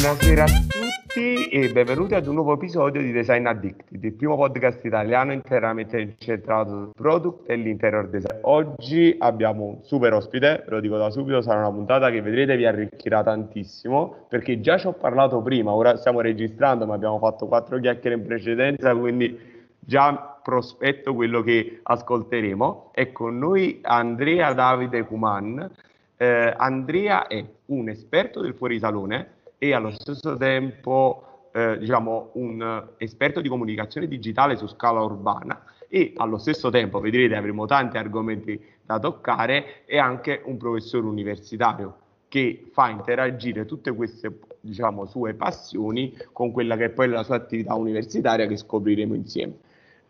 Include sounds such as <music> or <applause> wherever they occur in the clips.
Buonasera a tutti e benvenuti ad un nuovo episodio di Design Addicted, il primo podcast italiano interamente incentrato sul product e l'interior design. Oggi abbiamo un super ospite, ve lo dico da subito, sarà una puntata che vedrete vi arricchirà tantissimo perché già ci ho parlato prima, ora stiamo registrando ma abbiamo fatto quattro chiacchiere in precedenza, quindi già prospetto quello che ascolteremo. È con noi Andrea Davide Cuman. Eh, Andrea è un esperto del fuorisalone e allo stesso tempo eh, diciamo un esperto di comunicazione digitale su scala urbana e allo stesso tempo vedrete avremo tanti argomenti da toccare e anche un professore universitario che fa interagire tutte queste diciamo sue passioni con quella che è poi la sua attività universitaria che scopriremo insieme.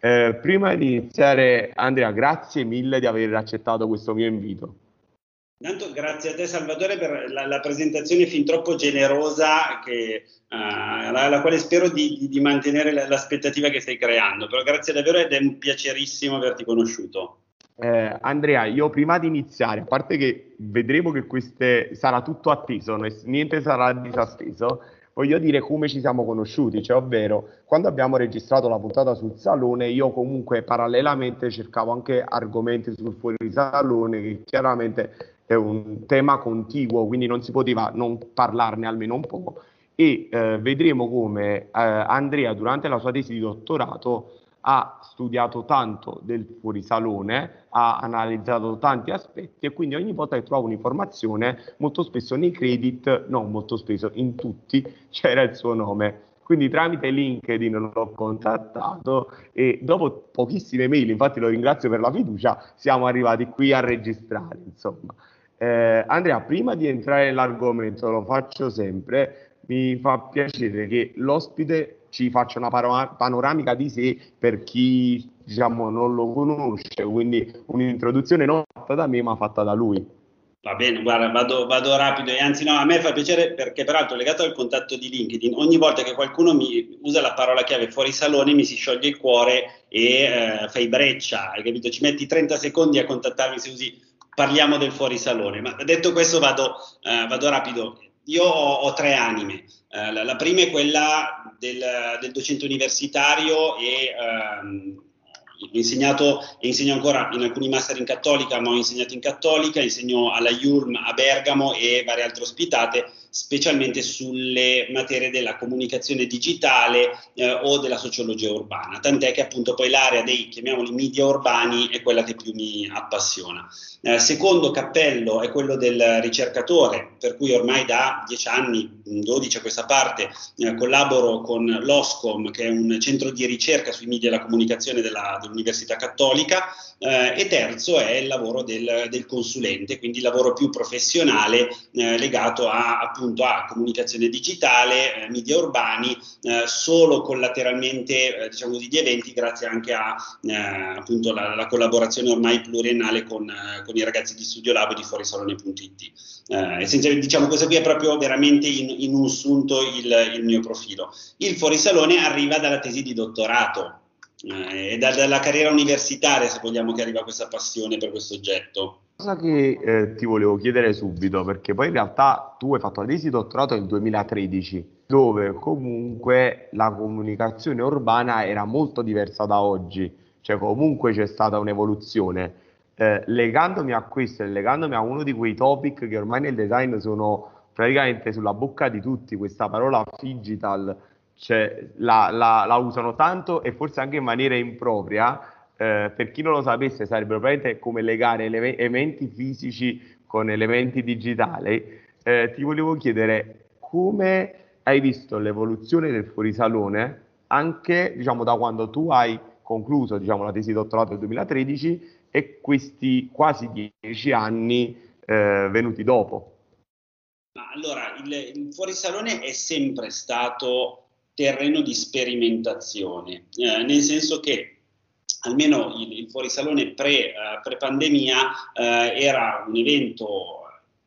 Eh, prima di iniziare Andrea grazie mille di aver accettato questo mio invito. Intanto grazie a te Salvatore per la, la presentazione fin troppo generosa che, uh, alla, quale spero di, di, di mantenere l'aspettativa che stai creando, però grazie davvero ed è un piacerissimo averti conosciuto. Eh, Andrea, io prima di iniziare, a parte che vedremo che queste sarà tutto atteso, niente sarà disatteso, voglio dire come ci siamo conosciuti, cioè ovvero quando abbiamo registrato la puntata sul salone io comunque parallelamente cercavo anche argomenti sul fuorisalone che chiaramente è un tema contiguo, quindi non si poteva non parlarne almeno un po'. E eh, vedremo come eh, Andrea durante la sua tesi di dottorato ha studiato tanto del fuorisalone, ha analizzato tanti aspetti e quindi ogni volta che trova un'informazione, molto spesso nei credit, non molto spesso, in tutti <laughs> c'era il suo nome. Quindi tramite LinkedIn l'ho contattato e dopo pochissime mail, infatti lo ringrazio per la fiducia, siamo arrivati qui a registrare, insomma. Eh, Andrea, prima di entrare nell'argomento, lo faccio sempre, mi fa piacere che l'ospite ci faccia una panoramica di sé per chi diciamo, non lo conosce, quindi un'introduzione non fatta da me ma fatta da lui. Va bene, guarda, vado, vado, rapido e anzi no, a me fa piacere perché peraltro legato al contatto di LinkedIn, ogni volta che qualcuno mi usa la parola chiave fuori salone mi si scioglie il cuore e eh, fai breccia, hai capito? Ci metti 30 secondi a contattarmi se usi parliamo del fuorisalone. Ma detto questo vado, eh, vado rapido. Io ho, ho tre anime. Eh, la, la, prima è quella del, del docente universitario e ehm, ho insegnato e insegno ancora in alcuni master in cattolica, ma ho insegnato in cattolica, insegno alla IULM a Bergamo e varie altre ospitate specialmente sulle materie della comunicazione digitale eh, o della sociologia urbana, tant'è che appunto poi l'area dei, chiamiamoli, media urbani è quella che più mi appassiona. Eh, secondo cappello è quello del ricercatore, per cui ormai da 10 anni, 12 a questa parte, eh, collaboro con l'OSCOM, che è un centro di ricerca sui media e la comunicazione della, dell'Università Cattolica, eh, e terzo è il lavoro del, del, consulente, quindi il lavoro più professionale eh, legato a, appunto a comunicazione digitale, eh, media urbani, eh, solo collateralmente eh, diciamo così, di eventi grazie anche a eh, appunto la, la, collaborazione ormai pluriennale con, con, i ragazzi di Studio Lab e di Fuorisalone.it. essenzialmente diciamo questo qui è proprio veramente in, in un sunto il, il mio profilo. Il Fuorisalone arriva dalla tesi di dottorato eh, e da, dalla carriera universitaria, se vogliamo, che arriva questa passione per questo oggetto. Cosa che eh, ti volevo chiedere subito, perché poi in realtà tu hai fatto la tesi dottorato nel 2013, dove comunque la comunicazione urbana era molto diversa da oggi, cioè comunque c'è stata un'evoluzione. Eh, legandomi a questo e legandomi a uno di quei topic che ormai nel design sono praticamente sulla bocca di tutti, questa parola digital, cioè, la, la, la, usano tanto e forse anche in maniera impropria. Eh, per chi non lo sapesse, sarebbero praticamente come legare ele- elementi fisici con elementi digitali. Eh, ti volevo chiedere come hai visto l'evoluzione del fuorisalone anche diciamo, da quando tu hai concluso diciamo, la tesi dottorato nel 2013 e questi quasi dieci anni eh, venuti dopo. allora, il, il fuorisalone è sempre stato terreno di sperimentazione, eh, nel senso che almeno il, il fuorisalone pre, uh, pre-pandemia uh, era un evento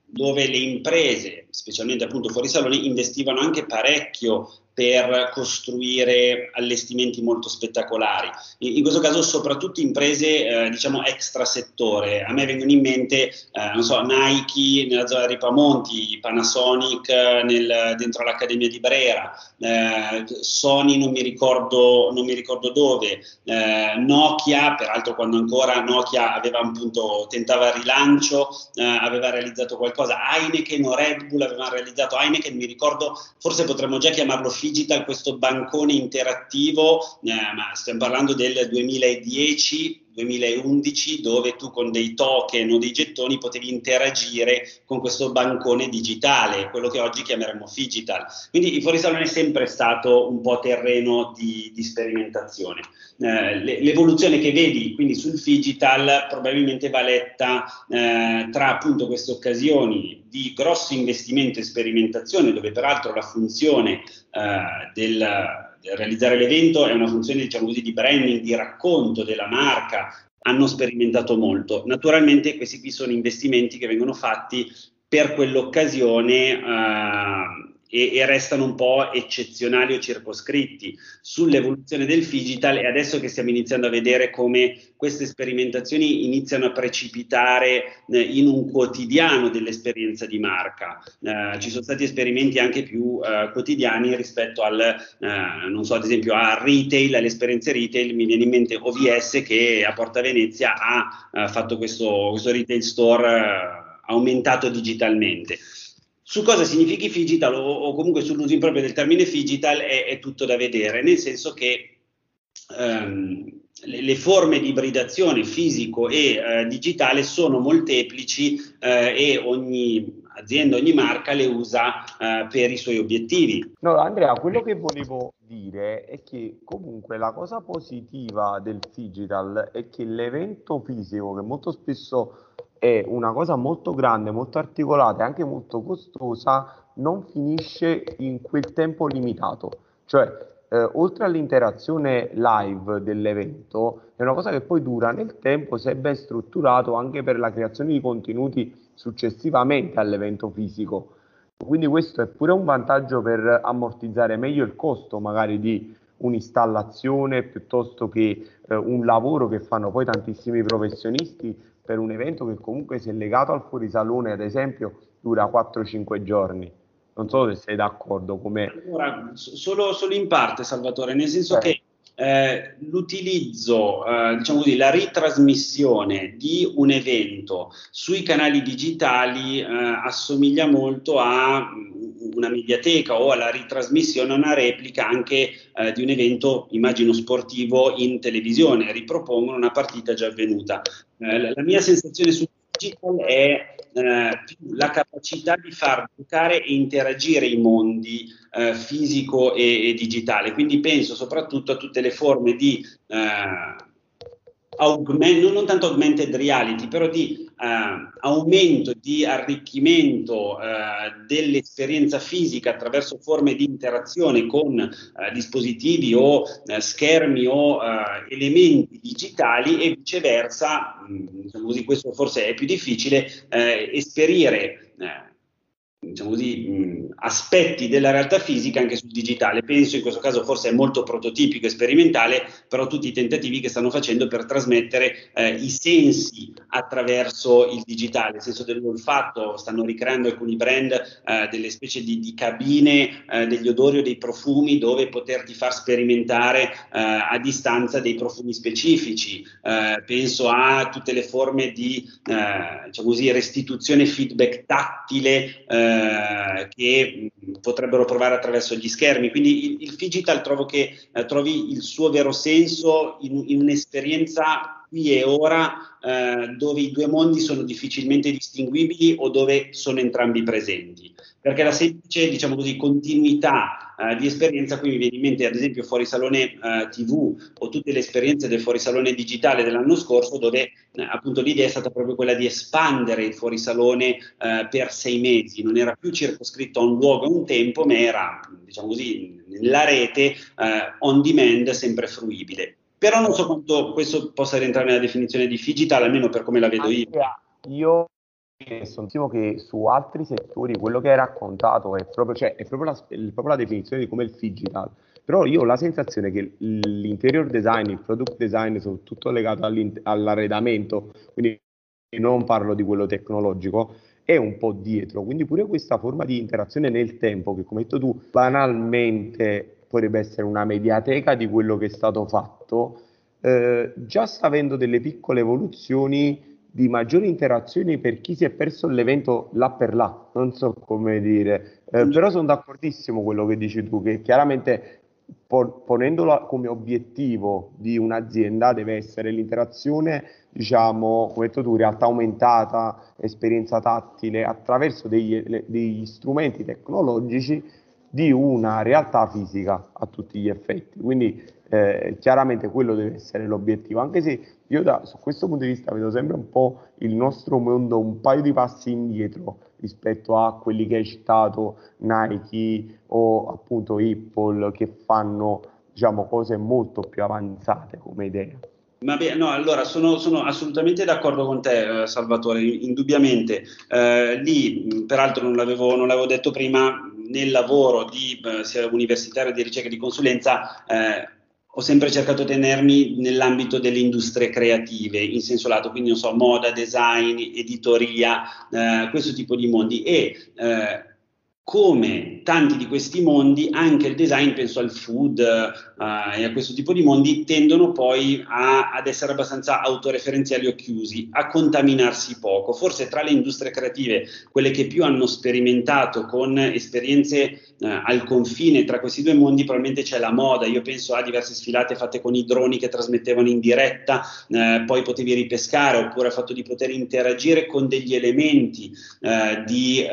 dove le imprese, specialmente appunto fuori salone, investivano anche parecchio per costruire allestimenti molto spettacolari. In, in questo caso soprattutto imprese eh, diciamo extra settore. A me vengono in mente, eh, non so, Nike nella zona di Ripamonti, Panasonic eh, nel, dentro l'Accademia di Brera, eh, Sony non mi ricordo, non mi ricordo dove, eh, Nokia, peraltro quando ancora Nokia aveva appunto, tentava il rilancio, eh, aveva realizzato qualcosa, Heineken o Red Bull avevano realizzato, Heineken mi ricordo, forse potremmo già chiamarlo Figital, questo bancone interattivo, eh, ma stiamo parlando del 2010, 2011 dove tu con dei token o dei gettoni potevi interagire con questo bancone digitale, quello che oggi chiameremo Figital. Quindi il fuorisalone è sempre stato un po' terreno di, di sperimentazione. Eh, l'evoluzione che vedi quindi sul Figital probabilmente va letta eh, tra appunto queste occasioni di grosso investimento e sperimentazione, dove peraltro la funzione eh, del realizzare l'evento è una funzione diciamo così, di branding, di racconto della marca, hanno sperimentato molto. Naturalmente questi qui sono investimenti che vengono fatti per quell'occasione eh, e, e, restano un po' eccezionali o circoscritti sull'evoluzione del digital e adesso che stiamo iniziando a vedere come queste sperimentazioni iniziano a precipitare eh, in un quotidiano dell'esperienza di marca. Eh, ci sono stati esperimenti anche più eh, quotidiani rispetto al, eh, non so, ad esempio al retail, alle esperienze retail, mi viene in mente OVS che a Porta Venezia ha eh, fatto questo, questo retail store eh, aumentato digitalmente. Su cosa significhi digital o, o comunque sull'uso improprio del termine digital è, è, tutto da vedere, nel senso che um, le, le, forme di ibridazione fisico e uh, digitale sono molteplici uh, e ogni azienda, ogni marca le usa uh, per i suoi obiettivi. No, Andrea, quello che volevo dire è che comunque la cosa positiva del digital è che l'evento fisico, che molto spesso è una cosa molto grande, molto articolata e anche molto costosa, non finisce in quel tempo limitato. Cioè, eh, oltre all'interazione live dell'evento, è una cosa che poi dura nel tempo se è ben strutturato anche per la creazione di contenuti successivamente all'evento fisico. Quindi questo è pure un vantaggio per ammortizzare meglio il costo magari di un'installazione piuttosto che eh, un lavoro che fanno poi tantissimi professionisti per un evento che comunque se legato al fuorisalone, ad esempio, dura 4-5 giorni. Non so se sei d'accordo. Come... Allora, solo, solo, in parte, Salvatore, nel senso Beh. che eh, l'utilizzo, eh, diciamo così, la ritrasmissione di un evento sui canali digitali eh, assomiglia molto a una mediateca o alla ritrasmissione, una replica anche eh, di un evento, immagino sportivo, in televisione, ripropongono una partita già avvenuta. Eh, la mia sensazione su digital è eh, la capacità di far giocare e interagire i mondi eh, fisico e, e, digitale. Quindi penso soprattutto a tutte le forme di eh, augment, non tanto augmented reality, però di uh, aumento, di arricchimento uh, dell'esperienza fisica attraverso forme di interazione con uh, dispositivi o schermi o elementi digitali e viceversa, mh, mm, diciamo così, questo forse è più difficile, esperire diciamo così, mh, aspetti della realtà fisica anche sul digitale. Penso in questo caso forse è molto prototipico e sperimentale, però tutti i tentativi che stanno facendo per trasmettere eh, i sensi attraverso il digitale, il senso dell'olfatto, stanno ricreando alcuni brand eh, delle specie di, di cabine eh, degli odori o dei profumi dove poterti far sperimentare eh, a distanza dei profumi specifici. Eh, penso a tutte le forme di eh, diciamo così, restituzione feedback tattile eh, che potrebbero provare attraverso gli schermi. Quindi il, il digital trovo che eh, trovi il suo vero senso in, in un'esperienza qui e ora eh, dove i due mondi sono difficilmente distinguibili o dove sono entrambi presenti. Perché la semplice, diciamo così, continuità eh, di esperienza, qui mi viene in mente ad esempio fuori salone eh, TV o tutte le esperienze del fuorisalone digitale dell'anno scorso, dove eh, appunto l'idea è stata proprio quella di espandere il fuorisalone eh, per sei mesi, non era più circoscritto a un luogo e un tempo, ma era, diciamo così, nella rete eh, on demand sempre fruibile. Però non so quanto questo possa rientrare nella definizione di digital, almeno per come la vedo io. Io sono che su altri settori quello che hai raccontato è proprio, cioè, è proprio, la, è proprio la definizione di come il digital. Però io ho la sensazione che l'interior design, il product design, soprattutto legato all'arredamento, quindi non parlo di quello tecnologico, è un po' dietro. Quindi pure questa forma di interazione nel tempo, che come hai detto tu, banalmente potrebbe essere una mediateca di quello che è stato fatto, eh, già sta avendo delle piccole evoluzioni di maggiori interazioni per chi si è perso l'evento là per là, non so come dire, eh, però sono d'accordissimo con quello che dici tu, che chiaramente ponendolo come obiettivo di un'azienda deve essere l'interazione, diciamo, come detto tu, realtà aumentata, esperienza tattile, attraverso degli, degli strumenti tecnologici di una realtà fisica a tutti gli effetti. Quindi eh, chiaramente quello deve essere l'obiettivo, anche se io da, su questo punto di vista vedo sempre un po' il nostro mondo un paio di passi indietro rispetto a quelli che hai citato, Nike o appunto Apple, che fanno diciamo, cose molto più avanzate come idea. Vabbè, no, allora sono, sono, assolutamente d'accordo con te, eh, Salvatore, indubbiamente. Eh, lì, peraltro, non l'avevo, non l'avevo, detto prima, nel lavoro di, eh, sia universitario di ricerca e di consulenza, eh, ho sempre cercato di tenermi nell'ambito delle industrie creative, in senso lato, quindi non so, moda, design, editoria, eh, questo tipo di mondi. E eh, come tanti di questi mondi, anche il design, penso al food uh, e a questo tipo di mondi, tendono poi a, ad essere abbastanza autoreferenziali o chiusi, a contaminarsi poco. Forse tra le industrie creative, quelle che più hanno sperimentato con esperienze uh, al confine tra questi due mondi, probabilmente c'è la moda. Io penso a diverse sfilate fatte con i droni che trasmettevano in diretta, uh, poi potevi ripescare, oppure il fatto di poter interagire con degli elementi di,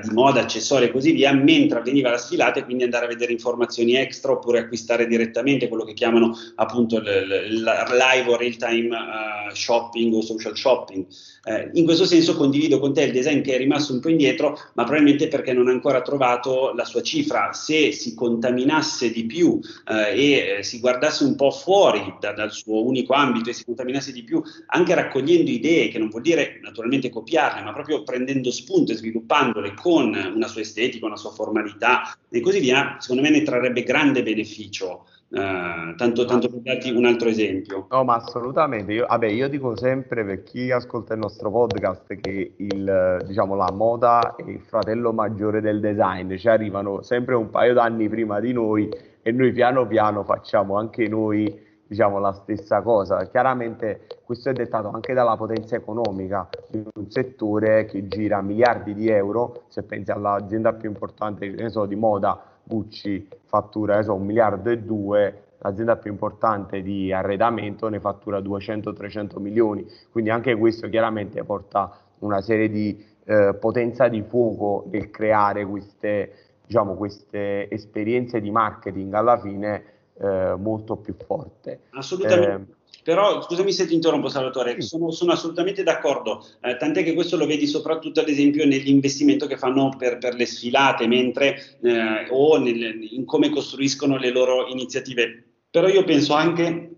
di moda, accessori e così via, mentre avveniva la sfilata e quindi andare a vedere informazioni extra oppure acquistare direttamente quello che chiamano appunto il, il live o real time uh, shopping o social shopping. Eh, in questo senso condivido con te il design che è rimasto un po' indietro, ma probabilmente perché non ha ancora trovato la sua cifra. Se si contaminasse di più eh, e eh, si guardasse un po' fuori da, dal suo unico ambito e si contaminasse di più, anche raccogliendo idee, che non vuol dire naturalmente copiarle, ma proprio prendendo spunto e sviluppandole con una sua estetica, una sua formalità e così via, secondo me ne trarrebbe grande beneficio. Uh, tanto, tanto, per darti un altro esempio. No, ma assolutamente. Io, vabbè, io dico sempre per chi ascolta il nostro podcast che il, diciamo, la moda è il fratello maggiore del design, ci arrivano sempre un paio d'anni prima di noi e noi piano piano facciamo anche noi diciamo, la stessa cosa. Chiaramente questo è dettato anche dalla potenza economica di un settore che gira miliardi di euro, se pensi all'azienda più importante so, di moda Gucci fattura so, un miliardo e due, l'azienda più importante di arredamento ne fattura 200-300 milioni, quindi anche questo chiaramente porta una serie di eh, potenza di fuoco nel creare queste, diciamo, queste esperienze di marketing alla fine eh, molto più forte. Assolutamente. Però scusami se ti interrompo Salvatore, sono, sono assolutamente d'accordo, eh, tant'è che questo lo vedi soprattutto ad esempio nell'investimento che fanno per, per le sfilate mentre, eh, o nel, in come costruiscono le loro iniziative. Però io penso anche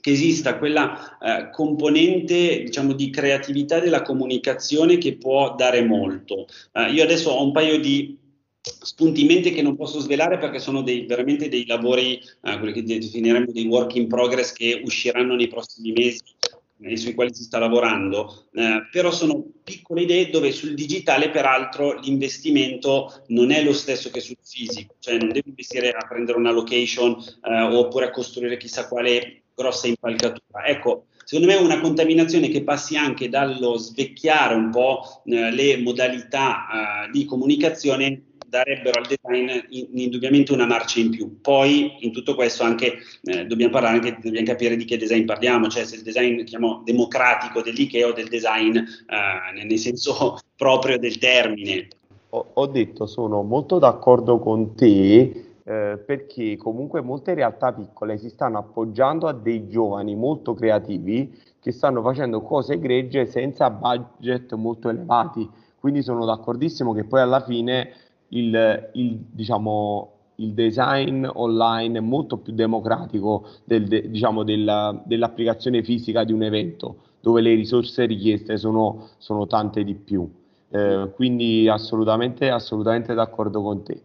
che esista quella eh, componente diciamo, di creatività della comunicazione che può dare molto. Eh, io adesso ho un paio di spunti in mente che non posso svelare perché sono dei, veramente dei lavori, eh, quelli che definiremmo dei work in progress che usciranno nei prossimi mesi e sui quali si sta lavorando, eh, però sono piccole idee dove sul digitale peraltro l'investimento non è lo stesso che sul fisico, cioè non devi investire a prendere una location eh, oppure a costruire chissà quale grossa impalcatura. Ecco, secondo me è una contaminazione che passi anche dallo svecchiare un po' eh, le modalità eh, di comunicazione darebbero al design in, indubbiamente una marcia in più. Poi in tutto questo anche eh, dobbiamo parlare anche, dobbiamo capire di che design parliamo, cioè se il design chiamo democratico dell'IKEA o del design eh, nel senso <laughs> proprio del termine. Ho, ho detto, sono molto d'accordo con te. Eh, perché comunque molte realtà piccole si stanno appoggiando a dei giovani molto creativi che stanno facendo cose egregie senza budget molto elevati. Quindi sono d'accordissimo che poi alla fine il, il, diciamo, il design online è molto più democratico del, de, diciamo, della, dell'applicazione fisica di un evento. dove le risorse richieste sono, sono tante di più. Eh, quindi assolutamente, assolutamente d'accordo con te.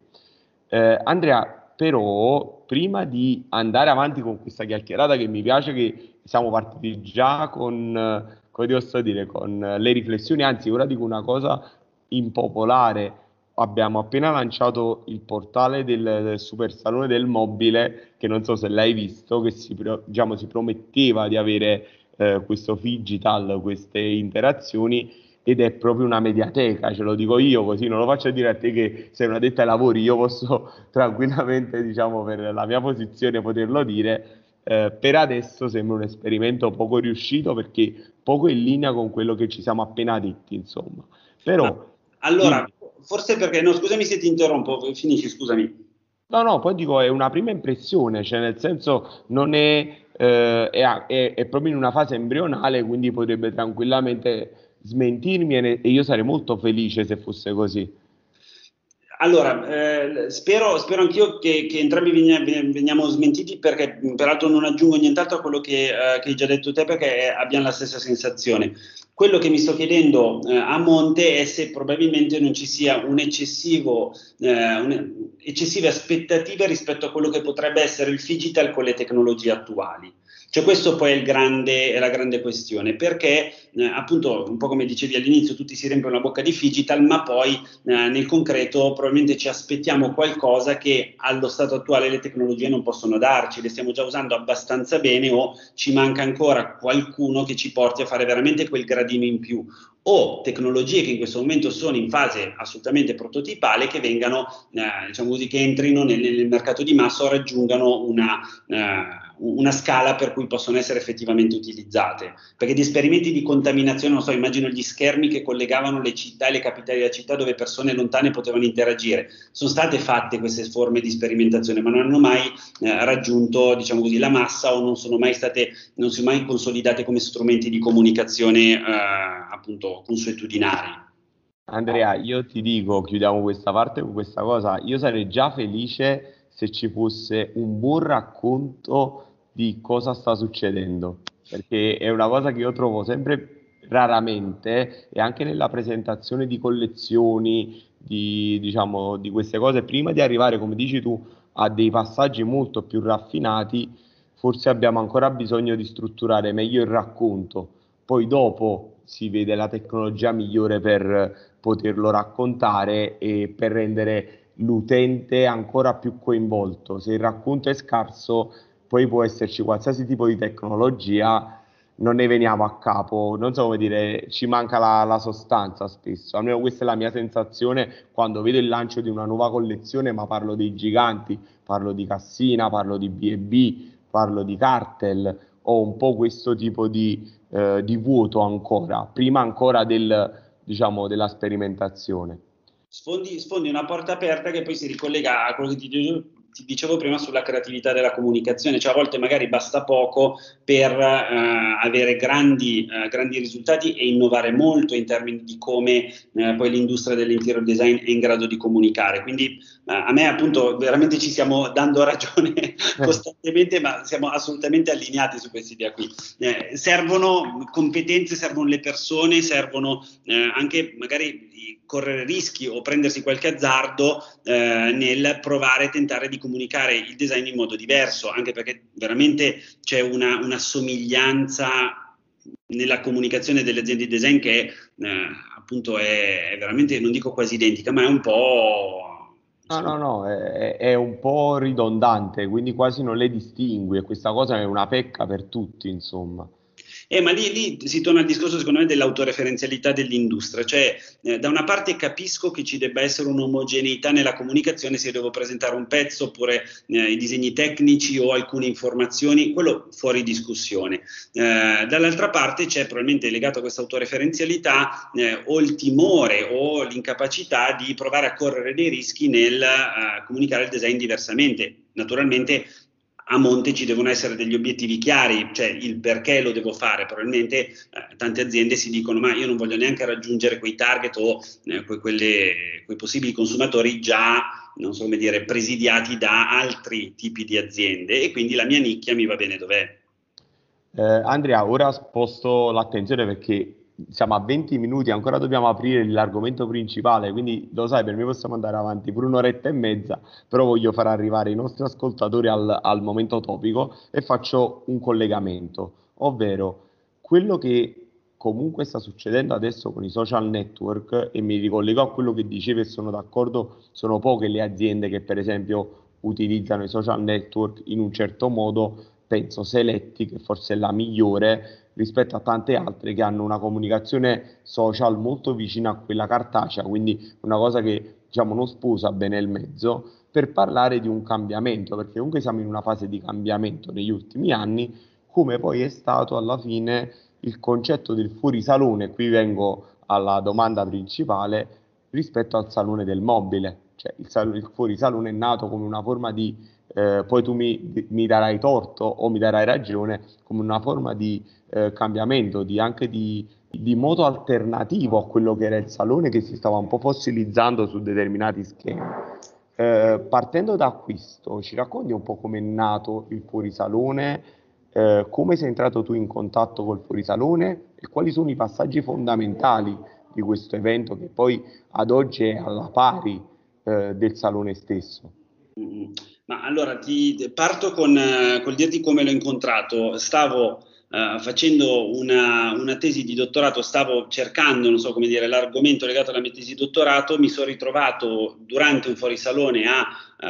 Eh, Andrea, però, prima di andare avanti con questa chiacchierata che mi piace che siamo partiti già con, come dire, con le riflessioni, anzi ora dico una cosa impopolare, abbiamo appena lanciato il portale del, del Super Salone del Mobile, che non so se l'hai visto, che si, diciamo, si prometteva di avere eh, questo digital, queste interazioni ed è proprio una mediateca, ce lo dico io così non lo faccio dire a te che sei una detta ai lavori, io posso <laughs> tranquillamente, diciamo, per la mia posizione poterlo dire, eh, per adesso sembra un esperimento poco riuscito perché poco in linea con quello che ci siamo appena detti, insomma. Però... Allora. Forse perché, no, scusami se ti interrompo, finisci, scusami. No, no, poi dico, è una prima impressione, cioè nel senso non è, eh, è, è, è proprio in una fase embrionale, quindi potrebbe tranquillamente smentirmi e io sarei molto felice se fosse così. Allora, eh, spero, spero, anch'io che, che entrambi veniamo smentiti perché peraltro non aggiungo nient'altro a quello che, eh, che, hai già detto te perché abbiamo la stessa sensazione. Quello che mi sto chiedendo eh, a monte è se probabilmente non ci sia un eccessivo, eh, aspettative rispetto a quello che potrebbe essere il digital con le tecnologie attuali. Cioè questo poi è, grande, è la grande questione, perché eh, appunto un po' come dicevi all'inizio tutti si riempiono la bocca di digital, ma poi eh, nel concreto probabilmente ci aspettiamo qualcosa che allo stato attuale le tecnologie non possono darci, le stiamo già usando abbastanza bene o ci manca ancora qualcuno che ci porti a fare veramente quel gradino in più. O tecnologie che in questo momento sono in fase assolutamente prototipale che vengano, eh, diciamo così, che entrino nel, nel, mercato di massa o raggiungano una, eh, una scala per cui possono essere effettivamente utilizzate. Perché di esperimenti di contaminazione, non so, immagino gli schermi che collegavano le città e le capitali della città dove persone lontane potevano interagire. Sono state fatte queste forme di sperimentazione, ma non hanno mai eh, raggiunto, diciamo così, la massa o non sono mai state, non sono mai consolidate come strumenti di comunicazione eh, appunto consuetudinari. Andrea, io ti dico, chiudiamo questa parte con questa cosa, io sarei già felice se ci fosse un buon racconto di cosa sta succedendo, perché è una cosa che io trovo sempre raramente e anche nella presentazione di collezioni, di, diciamo, di queste cose, prima di arrivare, come dici tu, a dei passaggi molto più raffinati, forse abbiamo ancora bisogno di strutturare meglio il racconto. Poi dopo si vede la tecnologia migliore per poterlo raccontare e per rendere l'utente ancora più coinvolto. Se il racconto è scarso, poi può esserci qualsiasi tipo di tecnologia, non ne veniamo a capo, non so come dire, ci manca la, la, sostanza spesso, almeno questa è la mia sensazione quando vedo il lancio di una nuova collezione, ma parlo dei giganti, parlo di Cassina, parlo di B&B, parlo di Cartel, ho un po' questo tipo di, eh, di vuoto ancora, prima ancora del, diciamo, della sperimentazione. Sfondi, sfondi, una porta aperta che poi si ricollega a quello che ti dicevo dicevo prima sulla creatività della comunicazione, cioè a volte magari basta poco per eh, avere grandi, eh, grandi, risultati e innovare molto in termini di come eh, poi l'industria dell'interior design è in grado di comunicare. Quindi eh, a me appunto veramente ci stiamo dando ragione eh. <laughs> costantemente, ma siamo assolutamente allineati su questa idea qui. Eh, servono competenze, servono le persone, servono anche magari correre rischi o prendersi qualche azzardo eh, nel provare e tentare di comunicare il design in modo diverso, anche perché veramente c'è una, una somiglianza nella comunicazione delle aziende di design che eh, appunto è, è, veramente, non dico quasi identica, ma è un po'... No, no, no, è, è, un po' ridondante, quindi quasi non le distingui e questa cosa è una pecca per tutti, insomma. Eh, ma lì, lì, si torna al discorso, secondo me, dell'autoreferenzialità dell'industria. Cioè, eh, da una parte capisco che ci debba essere un'omogeneità nella comunicazione se devo presentare un pezzo oppure eh, i disegni tecnici o alcune informazioni, quello fuori discussione. Eh, dall'altra parte c'è probabilmente legato a questa autoreferenzialità eh, o il timore o l'incapacità di provare a correre dei rischi nel eh, comunicare il design diversamente. Naturalmente a monte ci devono essere degli obiettivi chiari, cioè il perché lo devo fare. Probabilmente eh, tante aziende si dicono ma io non voglio neanche raggiungere quei target o eh, que- quelle, quei possibili consumatori già, non so come dire, presidiati da altri tipi di aziende e quindi la mia nicchia mi va bene dov'è. Eh, Andrea, ora sposto l'attenzione perché siamo a 20 minuti, ancora dobbiamo aprire l'argomento principale, quindi lo sai, per me possiamo andare avanti pure un'oretta e mezza, però voglio far arrivare i nostri ascoltatori al, al momento topico e faccio un collegamento, ovvero quello che comunque sta succedendo adesso con i social network e mi ricollego a quello che dicevi e sono d'accordo, sono poche le aziende che per esempio utilizzano i social network in un certo modo, penso Seletti che forse è la migliore rispetto a tante altre che hanno una comunicazione social molto vicina a quella cartacea, quindi una cosa che diciamo non sposa bene il mezzo, per parlare di un cambiamento, perché comunque siamo in una fase di cambiamento negli ultimi anni, come poi è stato alla fine il concetto del fuorisalone, qui vengo alla domanda principale, rispetto al salone del mobile, cioè il, sal- il fuorisalone è nato come una forma di, eh, poi tu mi, mi, darai torto o mi darai ragione, come una forma di eh, cambiamento, di, anche di, di modo alternativo a quello che era il salone che si stava un po' fossilizzando su determinati schemi. Eh, partendo da questo, ci racconti un po' come è nato il fuorisalone, eh, come sei entrato tu in contatto col fuorisalone e quali sono i passaggi fondamentali di questo evento che poi ad oggi è alla pari eh, del salone stesso? Ma allora ti parto con, eh, col dirti come l'ho incontrato. Stavo Uh, facendo una, una, tesi di dottorato, stavo cercando, non so come dire, l'argomento legato alla mia tesi di dottorato, mi sono ritrovato durante un fuorisalone a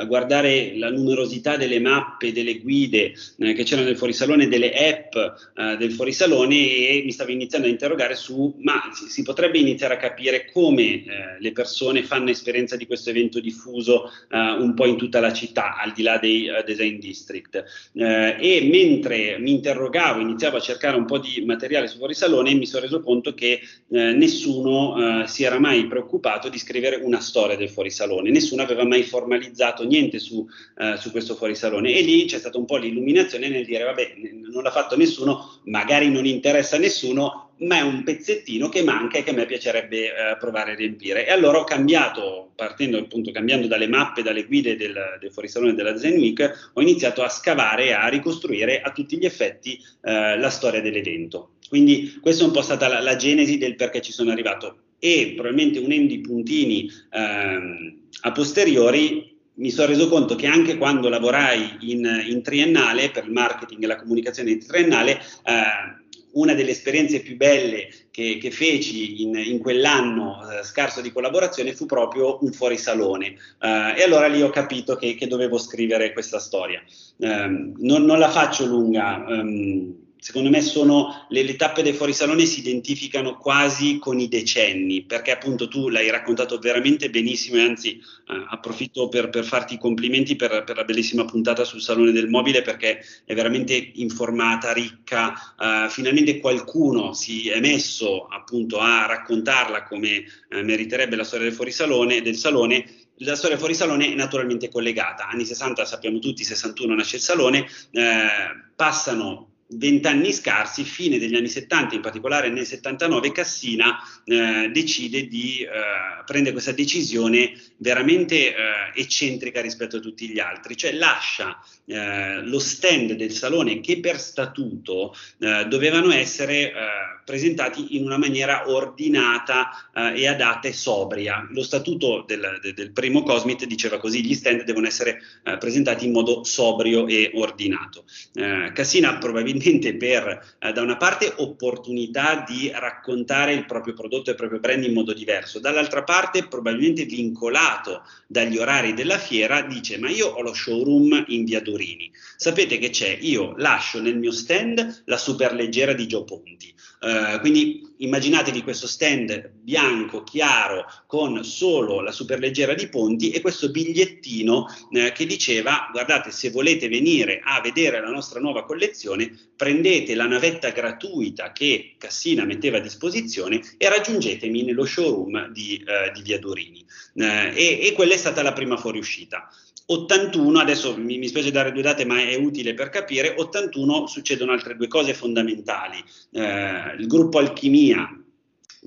guardare la numerosità delle mappe, delle guide eh, che c'erano nel fuorisalone, delle app eh, del fuorisalone e mi stavo iniziando a interrogare su ma si, si potrebbe iniziare a capire come eh, le persone fanno esperienza di questo evento diffuso eh, un po' in tutta la città, al di là dei uh, design district. E mentre mi interrogavo, iniziavo a cercare un po' di materiale su fuorisalone, mi sono reso conto che nessuno si era mai preoccupato di scrivere una storia del fuorisalone, nessuno aveva mai formalizzato fatto niente su, uh, su questo fuorisalone e lì c'è stata un po' l'illuminazione nel dire vabbè non l'ha fatto nessuno, magari non interessa a nessuno, ma è un pezzettino che manca e che a me piacerebbe uh, provare a riempire. E allora ho cambiato, partendo appunto, cambiando dalle mappe, dalle guide del, del fuorisalone della Zen Week, ho iniziato a scavare a ricostruire a tutti gli effetti uh, la storia dell'evento. Quindi questa è un po' stata la, la genesi del perché ci sono arrivato e probabilmente unendo i puntini ehm, a posteriori mi sono reso conto che anche quando lavorai in, in triennale per il marketing e la comunicazione di triennale, eh, una delle esperienze più belle che, che feci in, in quell'anno eh, scarso di collaborazione fu proprio un fuorisalone. Eh, e allora lì ho capito che, che dovevo scrivere questa storia. Ehm, non, non, la faccio lunga. Um, secondo me sono le, le, tappe dei fuorisalone si identificano quasi con i decenni, perché appunto tu l'hai raccontato veramente benissimo e anzi eh, approfitto per, per, farti i complimenti per, per, la bellissima puntata sul Salone del Mobile perché è veramente informata, ricca, eh, finalmente qualcuno si è messo appunto a raccontarla come eh, meriterebbe la storia del fuorisalone, del salone la storia fuori salone è naturalmente collegata. Anni 60 sappiamo tutti, 61 nasce il salone, eh, passano vent'anni scarsi, fine degli anni 70, in particolare nel 79, Cassina eh, decide di eh, prendere questa decisione veramente eh, eccentrica rispetto a tutti gli altri, cioè lascia eh, lo stand del salone che per statuto eh, dovevano essere eh, presentati in una maniera ordinata eh, e adatta e sobria. Lo statuto del, de, del, primo Cosmit diceva così, gli stand devono essere eh, presentati in modo sobrio e ordinato. Eh, Cassina probabilmente per, eh, da una parte, opportunità di raccontare il proprio prodotto e il proprio brand in modo diverso, dall'altra parte, probabilmente vincolato dagli orari della fiera, dice ma io ho lo showroom in via Durini. Sapete che c'è? Io lascio nel mio stand la superleggera di Gio Ponti. Uh, quindi immaginatevi questo stand bianco, chiaro, con solo la superleggera di Ponti e questo bigliettino uh, che diceva guardate se volete venire a vedere la nostra nuova collezione prendete la navetta gratuita che Cassina metteva a disposizione e raggiungetemi nello showroom di, uh, di Via Durini. E, e quella è stata la prima fuoriuscita. 81, adesso mi, mi spiace dare due date, ma è utile per capire, 81 succedono altre due cose fondamentali. Eh, il gruppo Alchimia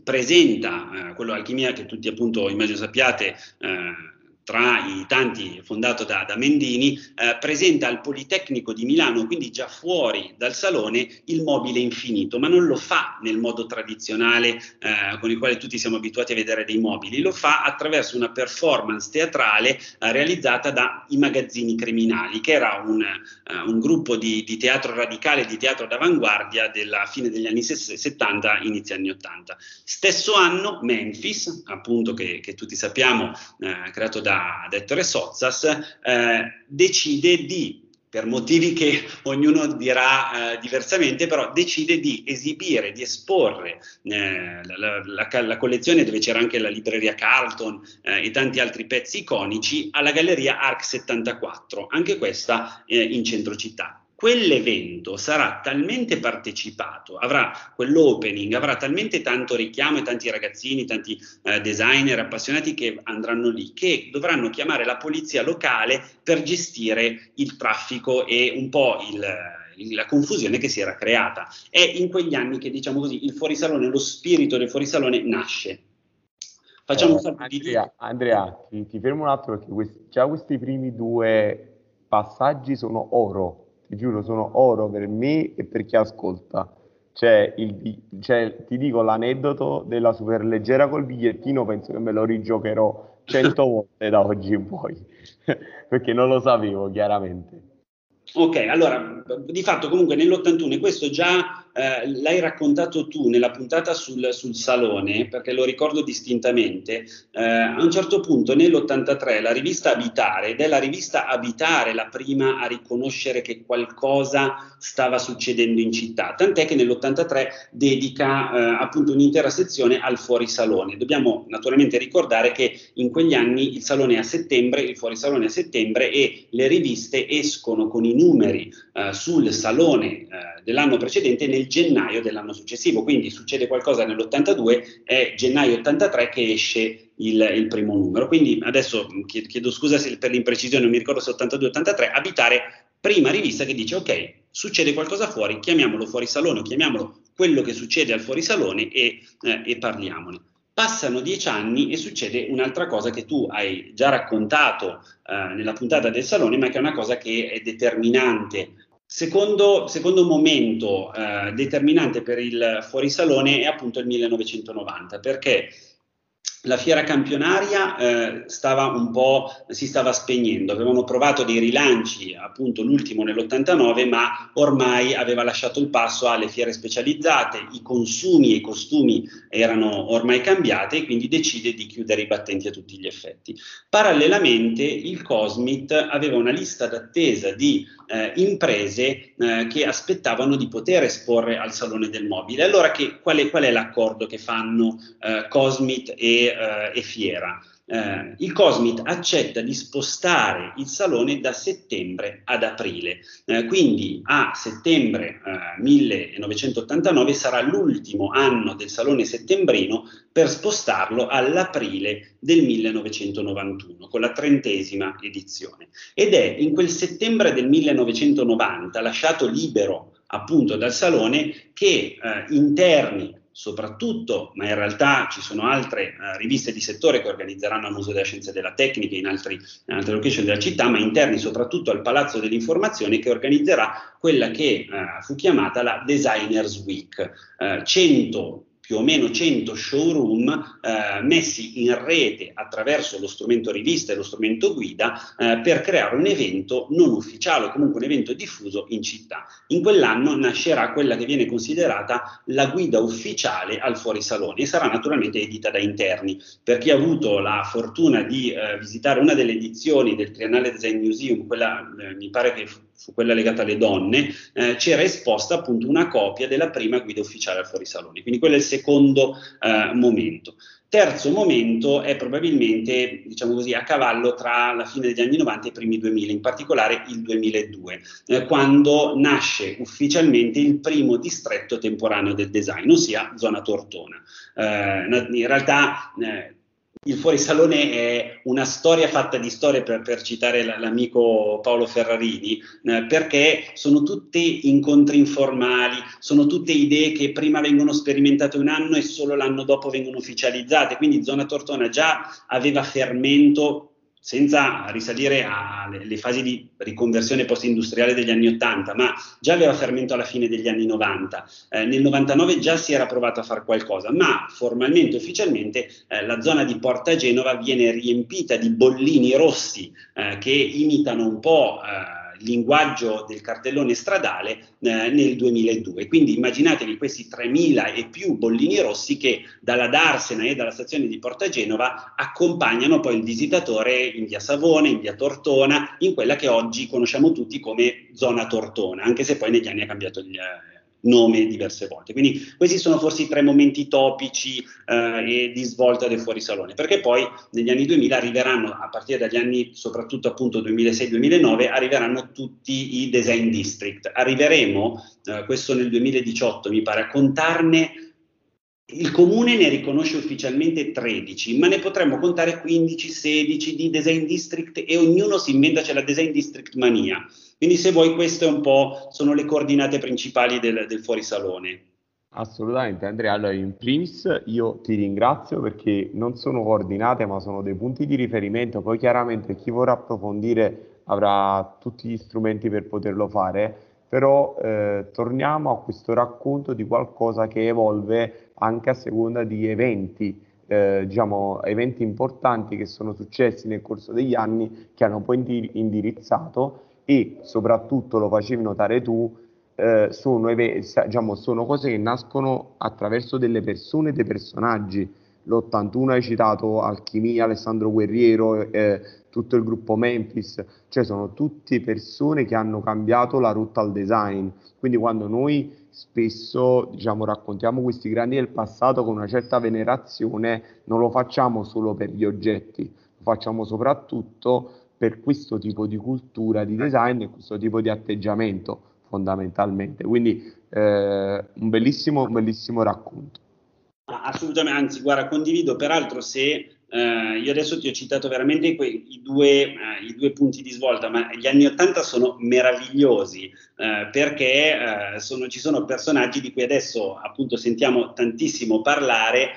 presenta, eh, quello Alchimia che tutti appunto immagino sappiate, eh, tra i tanti fondato da, da Mendini, eh, presenta al Politecnico di Milano, quindi già fuori dal salone, il mobile infinito, ma non lo fa nel modo tradizionale eh, con il quale tutti siamo abituati a vedere dei mobili, lo fa attraverso una performance teatrale eh, realizzata dai magazzini criminali, che era un, eh, un gruppo di, di, teatro radicale, di teatro d'avanguardia della fine degli anni 70, inizio anni 80. Stesso anno Memphis, appunto che, che tutti sappiamo, eh, creato da da, Ettore Sozzas, eh, decide di per motivi che <laughs> ognuno dirà eh, diversamente, però decide di esibire, di esporre eh, la, la, la, collezione dove c'era anche la libreria Carlton eh, e tanti altri pezzi iconici alla galleria Arc 74, anche questa eh, in centro città quell'evento sarà talmente partecipato, avrà quell'opening, avrà talmente tanto richiamo e tanti ragazzini, tanti eh, designer appassionati che andranno lì, che dovranno chiamare la polizia locale per gestire il traffico e un po' il, la confusione che si era creata. È in quegli anni che, diciamo così, il fuorisalone, lo spirito del fuorisalone nasce. Facciamo eh, Andrea, Andrea ti, ti, fermo un attimo perché questi, già questi primi due passaggi sono oro ti giuro, sono oro per me e per chi ascolta. Cioè, il, cioè, ti dico l'aneddoto della superleggera col bigliettino, penso che me lo rigiocherò cento <laughs> volte da oggi in poi, <laughs> perché non lo sapevo chiaramente. Ok, allora, di fatto comunque nell'81, e questo già eh, l'hai raccontato tu nella puntata sul, sul salone, perché lo ricordo distintamente, eh, a un certo punto nell'83 la rivista Abitare, ed è la rivista Abitare la prima a riconoscere che qualcosa stava succedendo in città, tant'è che nell'83 dedica eh, appunto un'intera sezione al fuorisalone. Dobbiamo naturalmente ricordare che in quegli anni il salone è a settembre, il fuorisalone a settembre e le riviste escono con i numeri eh, sul salone eh, dell'anno precedente nel gennaio dell'anno successivo, quindi succede qualcosa nell'82, è gennaio 83 che esce il, il primo numero. Quindi adesso chiedo scusa per l'imprecisione, non mi ricordo se 82-83, abitare prima rivista che dice ok, succede qualcosa fuori, chiamiamolo fuori salone, chiamiamolo quello che succede al fuori salone e, eh, e parliamone. Passano dieci anni e succede un'altra cosa che tu hai già raccontato eh, nella puntata del salone, ma che è una cosa che è determinante Secondo, secondo, momento eh, determinante per il fuorisalone è appunto il 1990, perché la fiera campionaria eh, stava un po', si stava spegnendo, avevano provato dei rilanci, appunto l'ultimo nell'89, ma ormai aveva lasciato il passo alle fiere specializzate, i consumi e i costumi erano ormai cambiati e quindi decide di chiudere i battenti a tutti gli effetti. Parallelamente il Cosmit aveva una lista d'attesa di eh, imprese eh, che aspettavano di poter esporre al Salone del Mobile. Allora che, qual, è, qual, è, l'accordo che fanno eh, Cosmit e eh, e Fiera. Eh, il Cosmit accetta di spostare il salone da settembre ad aprile, eh, quindi a settembre eh, 1989 sarà l'ultimo anno del salone settembrino per spostarlo all'aprile del 1991 con la trentesima edizione. Ed è in quel settembre del 1990, lasciato libero appunto dal salone, che eh, interni soprattutto, ma in realtà ci sono altre uh, riviste di settore che organizzeranno al Museo della Scienza e della Tecnica in, altri, in altre location della città, ma interni soprattutto al Palazzo dell'Informazione che organizzerà quella che uh, fu chiamata la Designers Week. Uh, 100 più o meno 100 showroom eh, messi in rete attraverso lo strumento rivista e lo strumento guida eh, per creare un evento non ufficiale comunque un evento diffuso in città. In quell'anno nascerà quella che viene considerata la guida ufficiale al fuorisalone e sarà naturalmente edita da interni. Per chi ha avuto la fortuna di eh, visitare una delle edizioni del Triennale Design Museum, quella eh, mi pare che su quella legata alle donne, eh, c'era esposta appunto una copia della prima guida ufficiale al fuorisalone. Quindi quello è il secondo eh, momento. Terzo momento è probabilmente, diciamo così, a cavallo tra la fine degli anni 90 e i primi 2000, in particolare il 2002, eh, quando nasce ufficialmente il primo distretto temporaneo del design, ossia zona Tortona. Eh, in realtà eh, il fuorisalone è una storia fatta di storie, per, per citare l'amico Paolo Ferrarini, eh, perché sono tutte incontri informali, sono tutte idee che prima vengono sperimentate un anno e solo l'anno dopo vengono ufficializzate. Quindi Zona Tortona già aveva fermento senza risalire alle fasi di riconversione post-industriale degli anni 80, ma già aveva fermento alla fine degli anni 90. Eh, nel 99 già si era provato a fare qualcosa, ma formalmente, ufficialmente, eh, la zona di Porta Genova viene riempita di bollini rossi eh, che imitano un po' eh, linguaggio del cartellone stradale eh, nel 2002. Quindi immaginatevi questi 3.000 e più bollini rossi che dalla Darsena e dalla stazione di Porta Genova accompagnano poi il visitatore in via Savone, in via Tortona, in quella che oggi conosciamo tutti come zona Tortona, anche se poi negli anni ha cambiato il, nome diverse volte. Quindi questi sono forse i tre momenti topici eh, e di svolta del fuorisalone, perché poi negli anni 2000 arriveranno, a partire dagli anni soprattutto appunto 2006-2009, arriveranno tutti i design district. Arriveremo, eh, questo nel 2018 mi pare, a contarne il comune ne riconosce ufficialmente 13, ma ne potremmo contare 15-16 di design district e ognuno si inventa, c'è la design district mania. Quindi se vuoi queste un po' sono le coordinate principali del, del fuorisalone. Assolutamente Andrea, allora in primis io ti ringrazio perché non sono coordinate ma sono dei punti di riferimento, poi chiaramente chi vorrà approfondire avrà tutti gli strumenti per poterlo fare, però eh, torniamo a questo racconto di qualcosa che evolve anche a seconda di eventi, eh, diciamo eventi importanti che sono successi nel corso degli anni che hanno poi indirizzato e soprattutto lo facevi notare tu, eh, sono, diciamo, sono, cose che nascono attraverso delle persone e dei personaggi. L'81 hai citato Alchimia, Alessandro Guerriero, eh, tutto il gruppo Memphis, cioè sono tutte persone che hanno cambiato la rotta al design. Quindi quando noi spesso diciamo, raccontiamo questi grandi del passato con una certa venerazione, non lo facciamo solo per gli oggetti, lo facciamo soprattutto per questo tipo di cultura di design e questo tipo di atteggiamento fondamentalmente. Quindi eh, un, bellissimo, un bellissimo racconto. Assolutamente, anzi, guarda, condivido, peraltro se Uh, io adesso ti ho citato veramente que- i, due, uh, i, due, punti di svolta, ma gli anni Ottanta sono meravigliosi uh, perché sono, ci sono personaggi di cui adesso appunto sentiamo tantissimo parlare,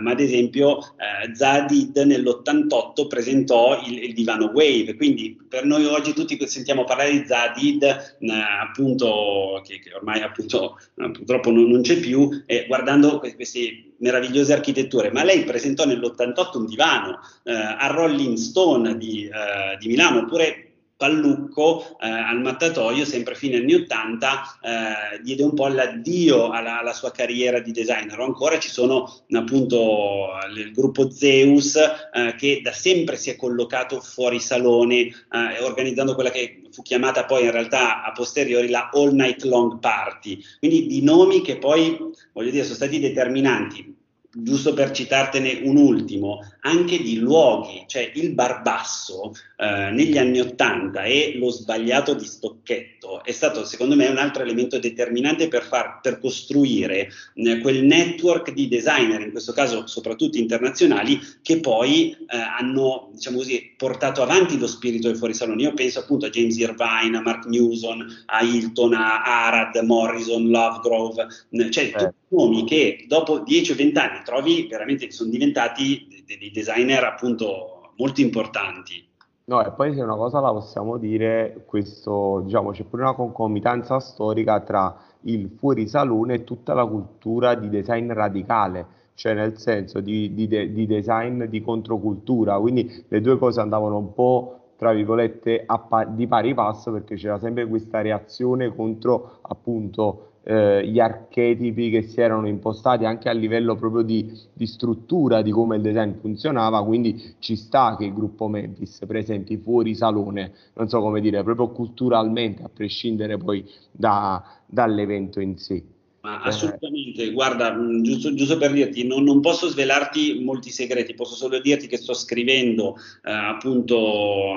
ma ad esempio Zadid nell'88 presentò il, il, divano Wave, quindi per noi oggi tutti sentiamo parlare di Zadid, appunto, che, che, ormai appunto purtroppo non, non c'è più, e guardando questi meravigliose architetture, ma lei presentò nell'88 un divano eh, a Rolling Stone di, eh, di Milano, oppure Pallucco eh, al mattatoio, sempre fine anni 80, eh, diede un po' l'addio alla, alla, sua carriera di designer. Ancora ci sono appunto il gruppo Zeus eh, che da sempre si è collocato fuori salone, eh, organizzando quella che fu chiamata poi in realtà a posteriori la All Night Long Party. Quindi di nomi che poi, voglio dire, sono stati determinanti giusto per citartene un ultimo, anche di luoghi, cioè il Barbasso eh, negli anni Ottanta e lo sbagliato di Stocchetto è stato secondo me un altro elemento determinante per, far, per costruire eh, quel network di designer, in questo caso soprattutto internazionali, che poi eh, hanno diciamo così, portato avanti lo spirito del fuorisalone. Io penso appunto a James Irvine, a Mark Newson, a Hilton, a Arad, Morrison, Lovegrove, cioè tutti eh. nomi che dopo 10 o 20 anni trovi veramente che sono diventati dei designer appunto molto importanti. No, e poi se una cosa la possiamo dire, questo, diciamo, c'è pure una concomitanza storica tra il fuorisalone e tutta la cultura di design radicale, cioè nel senso di, di, di design di controcultura, quindi le due cose andavano un po' tra virgolette pa- di pari passo perché c'era sempre questa reazione contro appunto eh, gli archetipi che si erano impostati anche a livello proprio di, di, struttura di come il design funzionava, quindi ci sta che il gruppo Memphis presenti fuori salone, non so come dire, proprio culturalmente, a prescindere poi da, dall'evento in sé. Ma assolutamente, guarda, mm, giusto, giusto per dirti, non, non, posso svelarti molti segreti, posso solo dirti che sto scrivendo eh, appunto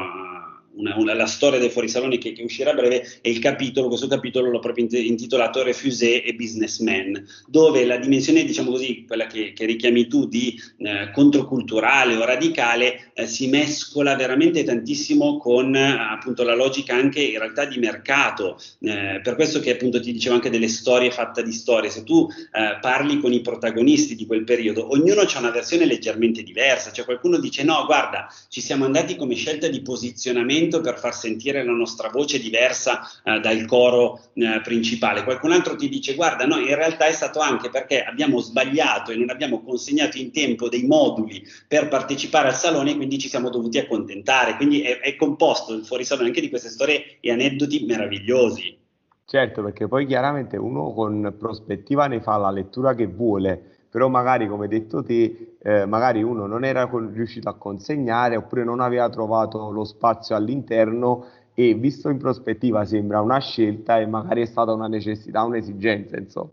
una, una, la storia dei fuorisaloni che, che uscirà a breve e il capitolo, questo capitolo l'ho proprio intitolato Refusé e Businessman, dove la dimensione, diciamo così, quella che, che richiami tu di eh, controculturale o radicale, eh, si mescola veramente tantissimo con eh, appunto la logica anche in realtà di mercato. Eh, per questo che appunto ti dicevo anche delle storie fatte di storie. Se tu eh, parli con i protagonisti di quel periodo, ognuno ha una versione leggermente diversa. Cioè qualcuno dice no, guarda, ci siamo andati come scelta di posizionamento per far sentire la nostra voce diversa eh, dal coro eh, principale. Qualcun altro ti dice guarda, no, in realtà è stato anche perché abbiamo sbagliato e non abbiamo consegnato in tempo dei moduli per partecipare al salone quindi ci siamo dovuti accontentare. Quindi è, è composto il fuorisalone anche di queste storie e aneddoti meravigliosi. Certo, perché poi chiaramente uno con prospettiva ne fa la lettura che vuole, però magari come hai detto te, eh, magari uno non era riuscito a consegnare oppure non aveva trovato lo spazio all'interno e visto in prospettiva sembra una scelta e magari è stata una necessità, un'esigenza, insomma.